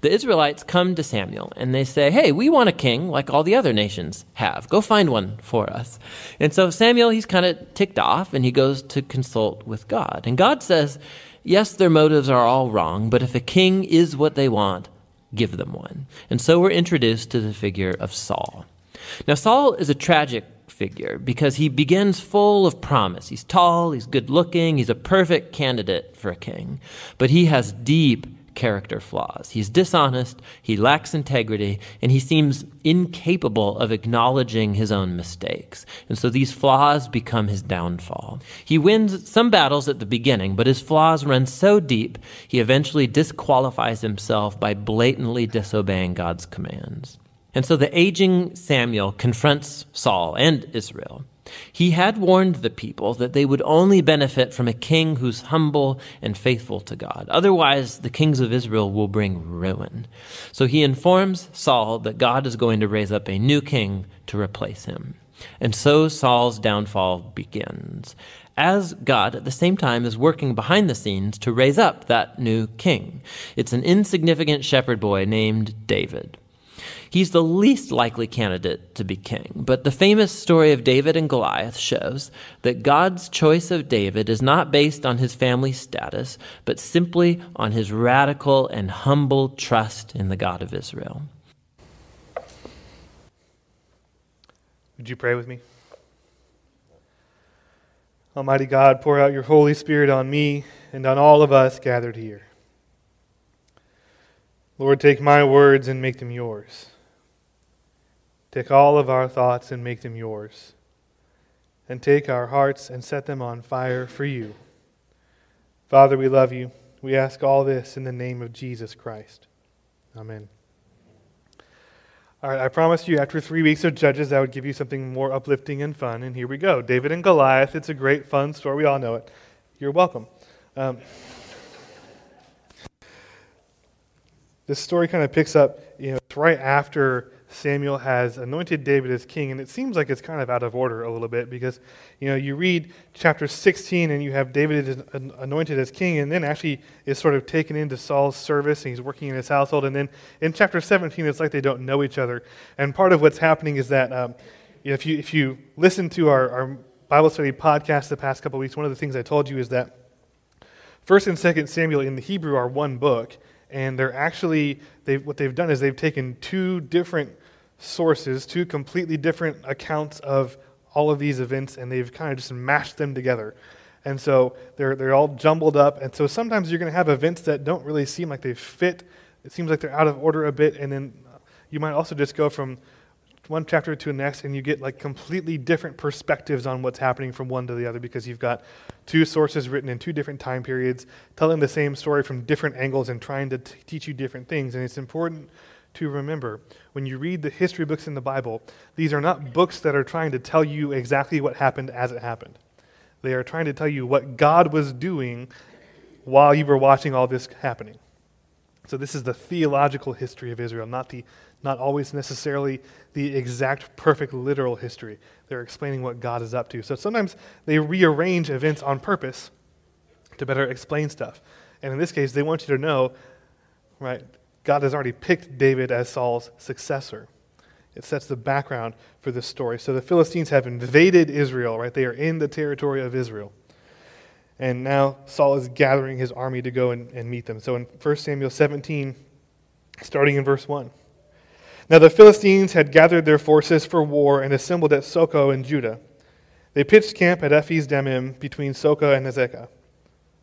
The Israelites come to Samuel and they say, Hey, we want a king like all the other nations have. Go find one for us. And so Samuel, he's kind of ticked off and he goes to consult with God. And God says, Yes, their motives are all wrong, but if a king is what they want, give them one. And so we're introduced to the figure of Saul. Now, Saul is a tragic figure because he begins full of promise. He's tall, he's good looking, he's a perfect candidate for a king, but he has deep character flaws. He's dishonest, he lacks integrity, and he seems incapable of acknowledging his own mistakes. And so these flaws become his downfall. He wins some battles at the beginning, but his flaws run so deep, he eventually disqualifies himself by blatantly disobeying God's commands. And so the aging Samuel confronts Saul and Israel. He had warned the people that they would only benefit from a king who's humble and faithful to God. Otherwise, the kings of Israel will bring ruin. So he informs Saul that God is going to raise up a new king to replace him. And so Saul's downfall begins, as God at the same time is working behind the scenes to raise up that new king. It's an insignificant shepherd boy named David. He's the least likely candidate to be king. But the famous story of David and Goliath shows that God's choice of David is not based on his family status, but simply on his radical and humble trust in the God of Israel. Would you pray with me? Almighty God, pour out your Holy Spirit on me and on all of us gathered here. Lord, take my words and make them yours. Take all of our thoughts and make them yours. And take our hearts and set them on fire for you. Father, we love you. We ask all this in the name of Jesus Christ. Amen. All right, I promised you after three weeks of Judges, I would give you something more uplifting and fun. And here we go David and Goliath. It's a great, fun story. We all know it. You're welcome. Um, this story kind of picks up, you know, it's right after Samuel has anointed David as king, and it seems like it's kind of out of order a little bit because, you know, you read chapter 16 and you have David anointed as king, and then actually is sort of taken into Saul's service and he's working in his household. And then in chapter 17, it's like they don't know each other. And part of what's happening is that um, if, you, if you listen to our, our Bible study podcast the past couple weeks, one of the things I told you is that 1st and 2nd Samuel in the Hebrew are one book, and they're actually, they've, what they've done is they've taken two different sources, two completely different accounts of all of these events, and they've kind of just mashed them together. And so they're, they're all jumbled up. And so sometimes you're going to have events that don't really seem like they fit. It seems like they're out of order a bit. And then uh, you might also just go from one chapter to the next, and you get like completely different perspectives on what's happening from one to the other because you've got two sources written in two different time periods, telling the same story from different angles and trying to t- teach you different things. And it's important to remember when you read the history books in the Bible, these are not books that are trying to tell you exactly what happened as it happened. They are trying to tell you what God was doing while you were watching all this happening. So this is the theological history of Israel, not the not always necessarily the exact perfect literal history. They're explaining what God is up to. So sometimes they rearrange events on purpose to better explain stuff. And in this case, they want you to know, right, God has already picked David as Saul's successor. It sets the background for this story. So the Philistines have invaded Israel, right? They are in the territory of Israel. And now Saul is gathering his army to go and, and meet them. So in 1 Samuel 17, starting in verse 1. Now the Philistines had gathered their forces for war and assembled at Socoh in Judah. They pitched camp at Ephes Dammim between Socoh and Azekah.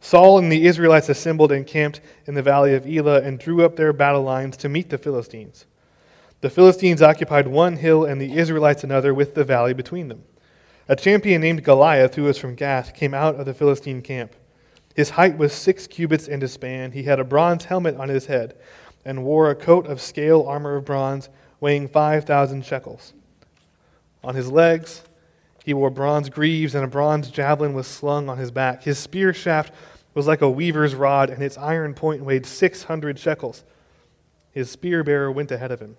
Saul and the Israelites assembled and camped in the valley of Elah and drew up their battle lines to meet the Philistines. The Philistines occupied one hill and the Israelites another with the valley between them. A champion named Goliath, who was from Gath, came out of the Philistine camp. His height was six cubits and a span. He had a bronze helmet on his head and wore a coat of scale armor of bronze weighing 5,000 shekels. On his legs, he wore bronze greaves, and a bronze javelin was slung on his back. His spear shaft was like a weaver's rod, and its iron point weighed 600 shekels. His spear bearer went ahead of him.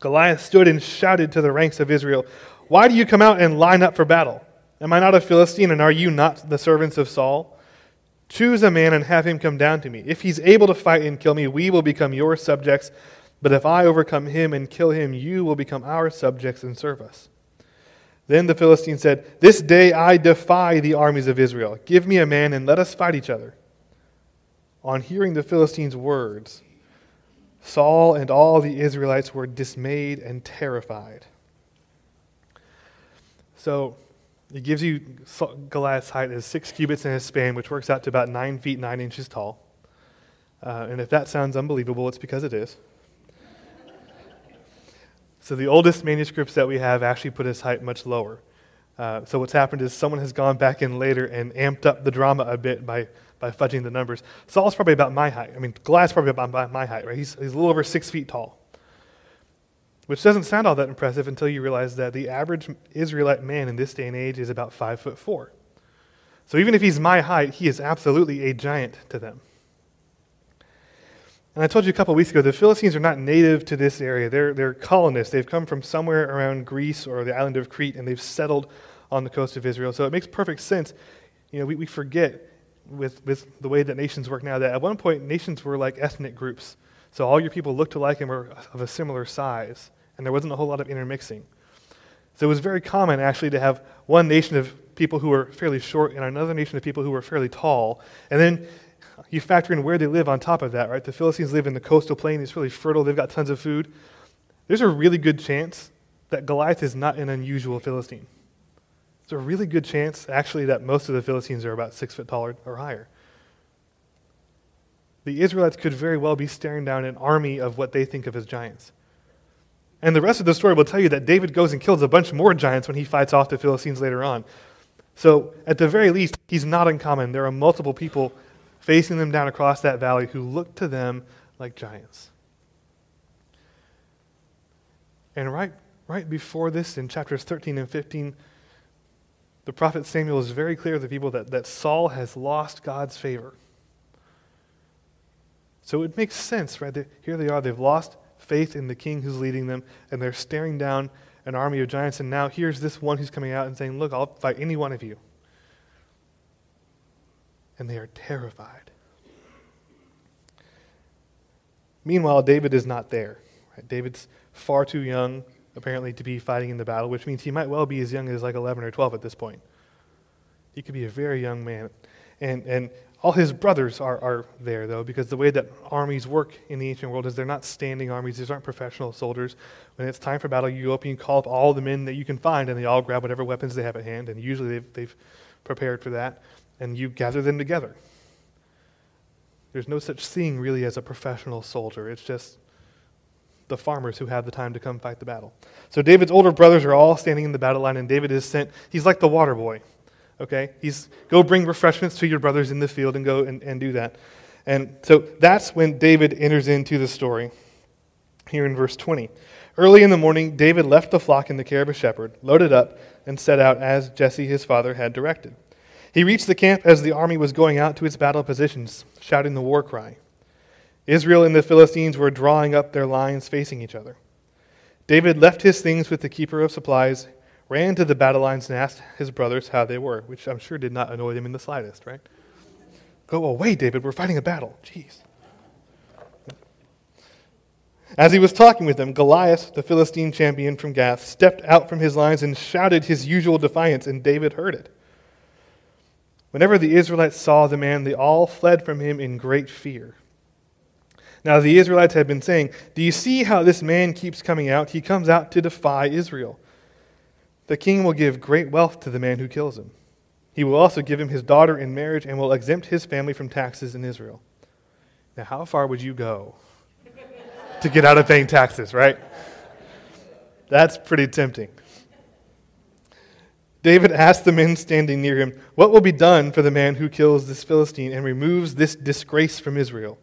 Goliath stood and shouted to the ranks of Israel, Why do you come out and line up for battle? Am I not a Philistine, and are you not the servants of Saul? Choose a man and have him come down to me. If he's able to fight and kill me, we will become your subjects. But if I overcome him and kill him, you will become our subjects and serve us. Then the Philistine said, This day I defy the armies of Israel. Give me a man and let us fight each other. On hearing the Philistine's words, Saul and all the Israelites were dismayed and terrified. So it gives you Goliath's height is six cubits in his span, which works out to about nine feet nine inches tall. Uh, and if that sounds unbelievable, it's because it is. So the oldest manuscripts that we have actually put his height much lower. Uh, so what's happened is someone has gone back in later and amped up the drama a bit by, by fudging the numbers. Saul's probably about my height. I mean, Goliath's probably about my height, right? He's, he's a little over six feet tall which doesn't sound all that impressive until you realize that the average Israelite man in this day and age is about five foot four. So even if he's my height, he is absolutely a giant to them. And I told you a couple weeks ago, the Philistines are not native to this area. They're, they're colonists. They've come from somewhere around Greece or the island of Crete, and they've settled on the coast of Israel. So it makes perfect sense. You know, we, we forget with, with the way that nations work now that at one point nations were like ethnic groups. So all your people looked alike and were of a similar size and there wasn't a whole lot of intermixing. So it was very common, actually, to have one nation of people who were fairly short and another nation of people who were fairly tall. And then you factor in where they live on top of that, right? The Philistines live in the coastal plain, it's really fertile, they've got tons of food. There's a really good chance that Goliath is not an unusual Philistine. There's a really good chance, actually, that most of the Philistines are about six foot taller or higher. The Israelites could very well be staring down an army of what they think of as giants. And the rest of the story will tell you that David goes and kills a bunch more giants when he fights off the Philistines later on. So, at the very least, he's not uncommon. There are multiple people facing them down across that valley who looked to them like giants. And right, right before this, in chapters 13 and 15, the prophet Samuel is very clear to the people that, that Saul has lost God's favor. So it makes sense, right? Here they are, they've lost faith in the king who's leading them, and they're staring down an army of giants. And now here's this one who's coming out and saying, Look, I'll fight any one of you. And they are terrified. Meanwhile, David is not there. Right? David's far too young, apparently, to be fighting in the battle, which means he might well be as young as like 11 or 12 at this point. He could be a very young man. And, and all his brothers are, are there, though, because the way that armies work in the ancient world is they're not standing armies. These aren't professional soldiers. When it's time for battle, you open, you call up all the men that you can find, and they all grab whatever weapons they have at hand, and usually they've, they've prepared for that, and you gather them together. There's no such thing, really, as a professional soldier. It's just the farmers who have the time to come fight the battle. So David's older brothers are all standing in the battle line, and David is sent. He's like the water boy okay? He's go bring refreshments to your brothers in the field and go and, and do that. And so that's when David enters into the story here in verse 20. Early in the morning, David left the flock in the care of a shepherd, loaded up, and set out as Jesse his father had directed. He reached the camp as the army was going out to its battle positions, shouting the war cry. Israel and the Philistines were drawing up their lines facing each other. David left his things with the keeper of supplies ran to the battle lines and asked his brothers how they were, which I'm sure did not annoy them in the slightest, right? Go away, David, we're fighting a battle. Jeez. As he was talking with them, Goliath, the Philistine champion from Gath, stepped out from his lines and shouted his usual defiance, and David heard it. Whenever the Israelites saw the man, they all fled from him in great fear. Now, the Israelites had been saying, Do you see how this man keeps coming out? He comes out to defy Israel. The king will give great wealth to the man who kills him. He will also give him his daughter in marriage and will exempt his family from taxes in Israel. Now, how far would you go to get out of paying taxes, right? That's pretty tempting. David asked the men standing near him, What will be done for the man who kills this Philistine and removes this disgrace from Israel?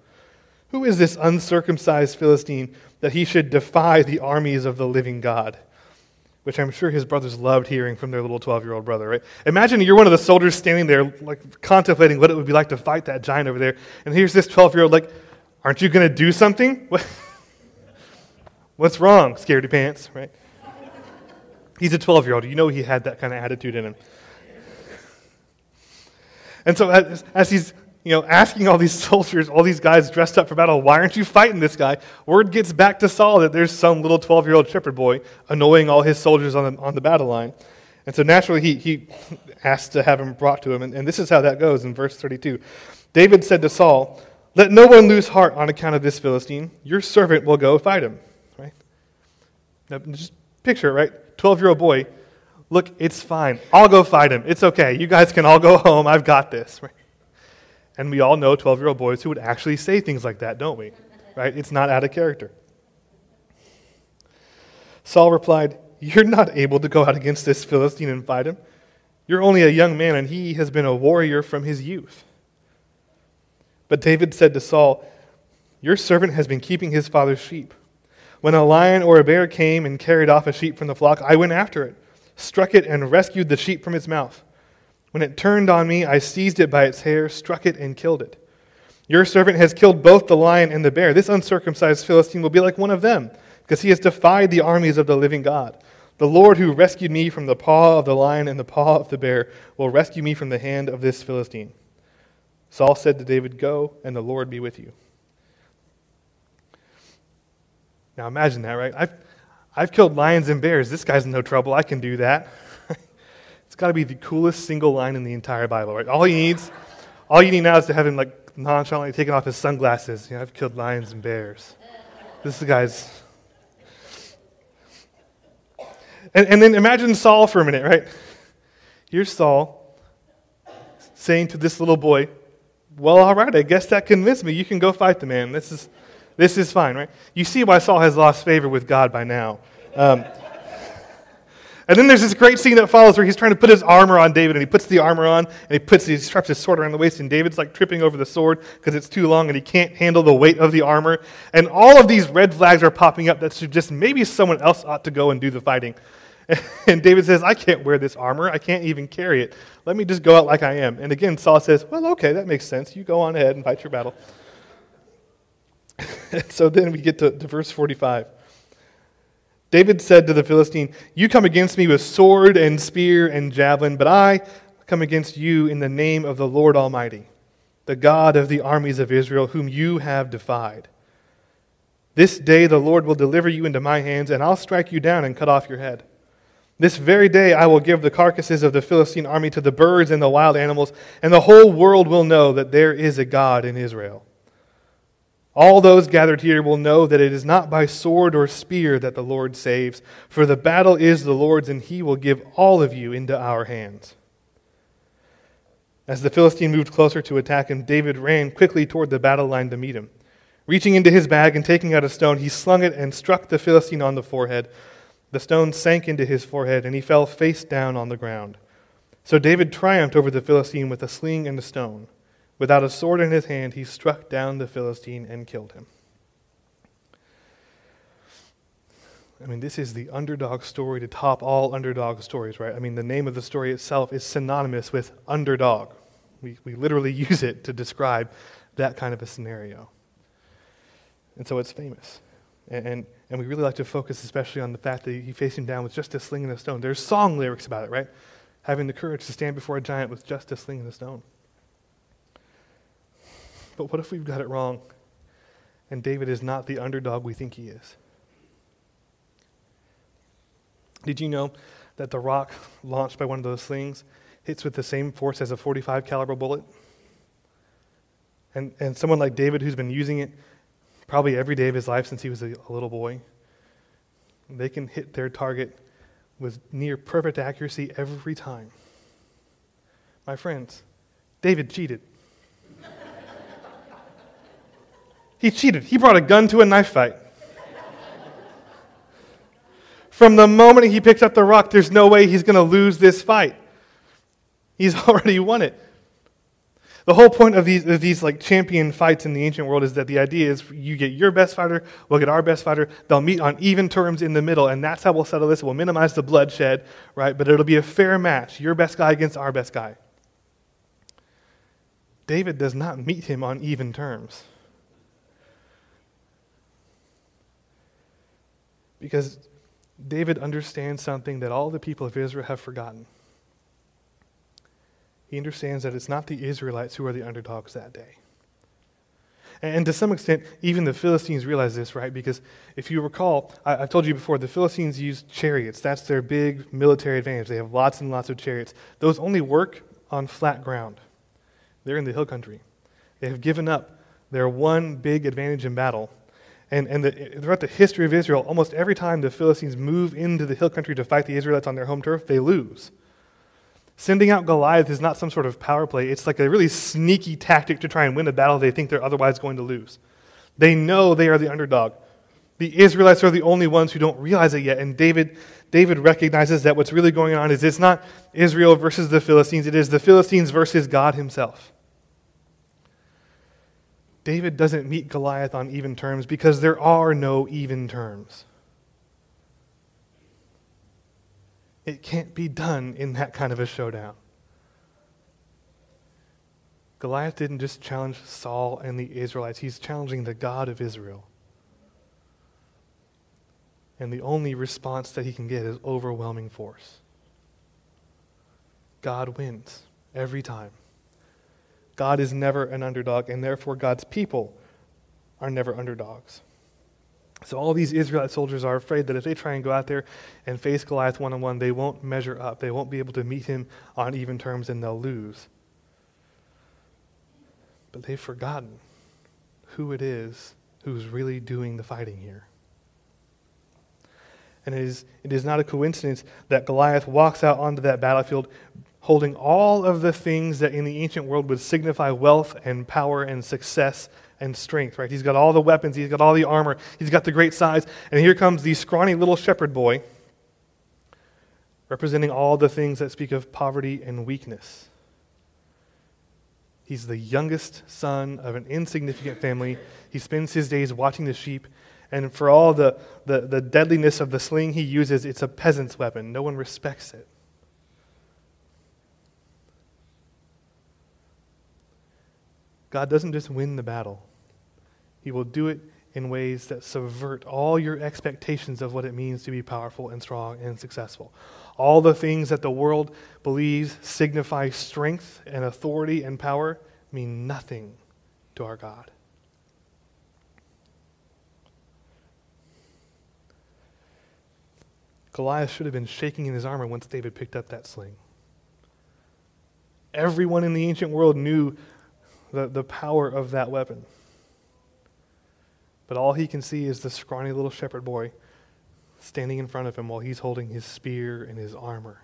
Who is this uncircumcised Philistine that he should defy the armies of the living God? which I'm sure his brothers loved hearing from their little 12 year old brother, right? Imagine you're one of the soldiers standing there, like contemplating what it would be like to fight that giant over there, and here's this 12 year old, like, aren't you going to do something? What's wrong, scaredy pants, right? He's a 12 year old. You know he had that kind of attitude in him. And so, as, as he's you know, asking all these soldiers, all these guys dressed up for battle, why aren't you fighting this guy? Word gets back to Saul that there's some little 12 year old shepherd boy annoying all his soldiers on the, on the battle line. And so naturally, he, he asked to have him brought to him. And, and this is how that goes in verse 32. David said to Saul, Let no one lose heart on account of this Philistine. Your servant will go fight him. Right? Now, just picture it, right? 12 year old boy. Look, it's fine. I'll go fight him. It's okay. You guys can all go home. I've got this. And we all know 12 year old boys who would actually say things like that, don't we? Right? It's not out of character. Saul replied, You're not able to go out against this Philistine and fight him. You're only a young man, and he has been a warrior from his youth. But David said to Saul, Your servant has been keeping his father's sheep. When a lion or a bear came and carried off a sheep from the flock, I went after it, struck it, and rescued the sheep from its mouth. When it turned on me, I seized it by its hair, struck it, and killed it. Your servant has killed both the lion and the bear. This uncircumcised Philistine will be like one of them, because he has defied the armies of the living God. The Lord who rescued me from the paw of the lion and the paw of the bear will rescue me from the hand of this Philistine. Saul said to David, Go, and the Lord be with you. Now imagine that, right? I've, I've killed lions and bears. This guy's in no trouble. I can do that. It's got to be the coolest single line in the entire Bible, right? All he needs, all you need now is to have him like nonchalantly taking off his sunglasses. You know, I've killed lions and bears. This guy's. And, and then imagine Saul for a minute, right? Here's Saul saying to this little boy, Well, all right, I guess that convinced me. You can go fight the man. This is, this is fine, right? You see why Saul has lost favor with God by now. Um, and then there's this great scene that follows where he's trying to put his armor on David, and he puts the armor on, and he puts he straps his sword around the waist, and David's like tripping over the sword because it's too long, and he can't handle the weight of the armor. And all of these red flags are popping up that suggest maybe someone else ought to go and do the fighting. And David says, I can't wear this armor. I can't even carry it. Let me just go out like I am. And again, Saul says, Well, okay, that makes sense. You go on ahead and fight your battle. so then we get to, to verse 45. David said to the Philistine, You come against me with sword and spear and javelin, but I come against you in the name of the Lord Almighty, the God of the armies of Israel, whom you have defied. This day the Lord will deliver you into my hands, and I'll strike you down and cut off your head. This very day I will give the carcasses of the Philistine army to the birds and the wild animals, and the whole world will know that there is a God in Israel. All those gathered here will know that it is not by sword or spear that the Lord saves, for the battle is the Lord's, and he will give all of you into our hands. As the Philistine moved closer to attack him, David ran quickly toward the battle line to meet him. Reaching into his bag and taking out a stone, he slung it and struck the Philistine on the forehead. The stone sank into his forehead, and he fell face down on the ground. So David triumphed over the Philistine with a sling and a stone. Without a sword in his hand, he struck down the Philistine and killed him. I mean, this is the underdog story to top all underdog stories, right? I mean, the name of the story itself is synonymous with underdog. We, we literally use it to describe that kind of a scenario. And so it's famous. And, and, and we really like to focus especially on the fact that he faced him down with just a sling and a stone. There's song lyrics about it, right? Having the courage to stand before a giant with just a sling and a stone. But what if we've got it wrong and David is not the underdog we think he is? Did you know that the rock launched by one of those slings hits with the same force as a 45 caliber bullet? And, and someone like David, who's been using it probably every day of his life since he was a, a little boy, they can hit their target with near perfect accuracy every time. My friends, David cheated. He cheated. He brought a gun to a knife fight. From the moment he picks up the rock, there's no way he's going to lose this fight. He's already won it. The whole point of these, of these like champion fights in the ancient world is that the idea is you get your best fighter, we'll get our best fighter, they'll meet on even terms in the middle, and that's how we'll settle this. We'll minimize the bloodshed, right? But it'll be a fair match. Your best guy against our best guy. David does not meet him on even terms. Because David understands something that all the people of Israel have forgotten. He understands that it's not the Israelites who are the underdogs that day. And to some extent, even the Philistines realize this, right? Because if you recall, I, have told you before, the Philistines use chariots. That's their big military advantage. They have lots and lots of chariots. Those only work on flat ground. They're in the hill country. They have given up their one big advantage in battle. And, and the, throughout the history of Israel, almost every time the Philistines move into the hill country to fight the Israelites on their home turf, they lose. Sending out Goliath is not some sort of power play. It's like a really sneaky tactic to try and win a battle they think they're otherwise going to lose. They know they are the underdog. The Israelites are the only ones who don't realize it yet. And David, David recognizes that what's really going on is it's not Israel versus the Philistines, it is the Philistines versus God himself. David doesn't meet Goliath on even terms because there are no even terms. It can't be done in that kind of a showdown. Goliath didn't just challenge Saul and the Israelites, he's challenging the God of Israel. And the only response that he can get is overwhelming force. God wins every time. God is never an underdog, and therefore God's people are never underdogs. So all these Israelite soldiers are afraid that if they try and go out there and face Goliath one on one, they won't measure up. They won't be able to meet him on even terms and they'll lose. But they've forgotten who it is who's really doing the fighting here. And it is, it is not a coincidence that Goliath walks out onto that battlefield holding all of the things that in the ancient world would signify wealth and power and success and strength, right? He's got all the weapons, he's got all the armor, he's got the great size. And here comes the scrawny little shepherd boy representing all the things that speak of poverty and weakness. He's the youngest son of an insignificant family. He spends his days watching the sheep. And for all the, the, the deadliness of the sling he uses, it's a peasant's weapon. No one respects it. God doesn't just win the battle, He will do it in ways that subvert all your expectations of what it means to be powerful and strong and successful. All the things that the world believes signify strength and authority and power mean nothing to our God. Goliath should have been shaking in his armor once David picked up that sling. Everyone in the ancient world knew the, the power of that weapon. But all he can see is the scrawny little shepherd boy standing in front of him while he's holding his spear and his armor.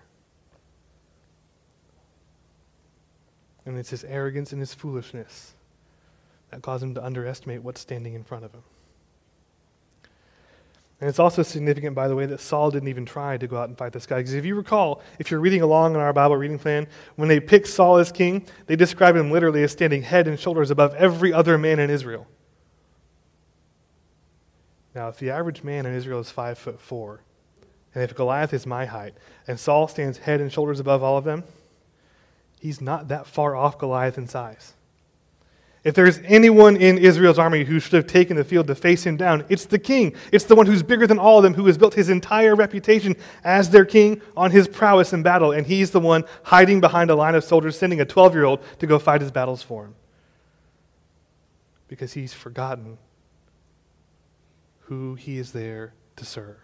And it's his arrogance and his foolishness that cause him to underestimate what's standing in front of him. And it's also significant, by the way, that Saul didn't even try to go out and fight this guy. Because if you recall, if you're reading along in our Bible reading plan, when they picked Saul as king, they describe him literally as standing head and shoulders above every other man in Israel. Now, if the average man in Israel is five foot four, and if Goliath is my height, and Saul stands head and shoulders above all of them, he's not that far off Goliath in size. If there's anyone in Israel's army who should have taken the field to face him down, it's the king. It's the one who's bigger than all of them, who has built his entire reputation as their king on his prowess in battle. And he's the one hiding behind a line of soldiers, sending a 12 year old to go fight his battles for him. Because he's forgotten who he is there to serve.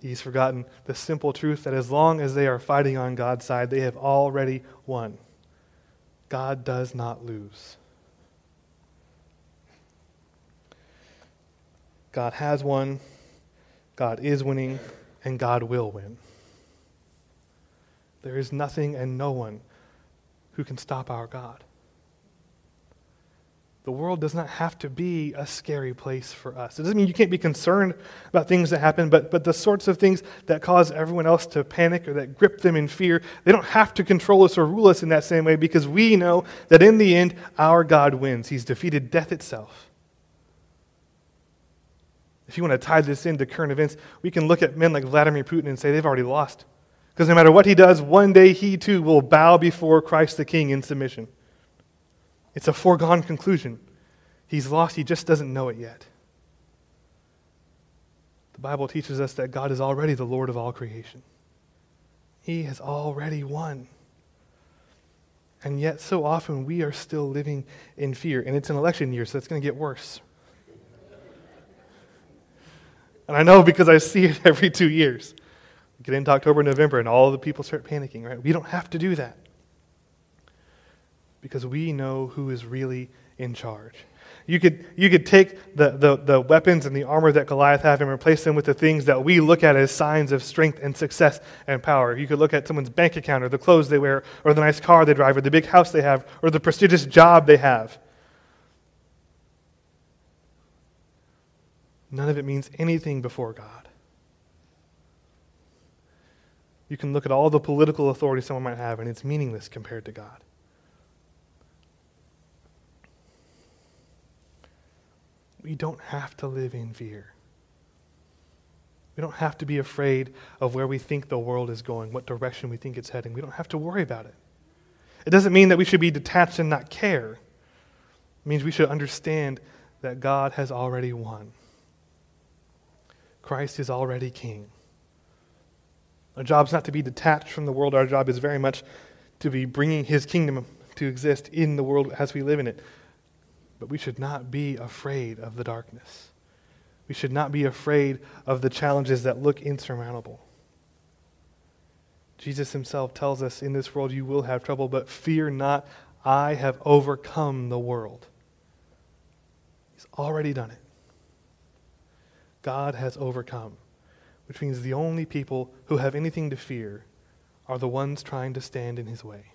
He's forgotten the simple truth that as long as they are fighting on God's side, they have already won. God does not lose. God has won, God is winning, and God will win. There is nothing and no one who can stop our God. The world does not have to be a scary place for us. It doesn't mean you can't be concerned about things that happen, but, but the sorts of things that cause everyone else to panic or that grip them in fear, they don't have to control us or rule us in that same way because we know that in the end, our God wins. He's defeated death itself. If you want to tie this into current events, we can look at men like Vladimir Putin and say they've already lost. Because no matter what he does, one day he too will bow before Christ the King in submission. It's a foregone conclusion. He's lost, he just doesn't know it yet. The Bible teaches us that God is already the Lord of all creation. He has already won. And yet, so often, we are still living in fear. And it's an election year, so it's going to get worse. And I know because I see it every two years. We get into October, November, and all the people start panicking, right? We don't have to do that because we know who is really in charge. You could, you could take the, the, the weapons and the armor that Goliath had and replace them with the things that we look at as signs of strength and success and power. You could look at someone's bank account or the clothes they wear or the nice car they drive or the big house they have or the prestigious job they have. None of it means anything before God. You can look at all the political authority someone might have, and it's meaningless compared to God. We don't have to live in fear. We don't have to be afraid of where we think the world is going, what direction we think it's heading. We don't have to worry about it. It doesn't mean that we should be detached and not care. It means we should understand that God has already won. Christ is already king. Our job is not to be detached from the world. Our job is very much to be bringing his kingdom to exist in the world as we live in it. But we should not be afraid of the darkness. We should not be afraid of the challenges that look insurmountable. Jesus himself tells us in this world you will have trouble, but fear not, I have overcome the world. He's already done it. God has overcome, which means the only people who have anything to fear are the ones trying to stand in his way.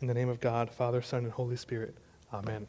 In the name of God, Father, Son, and Holy Spirit, amen.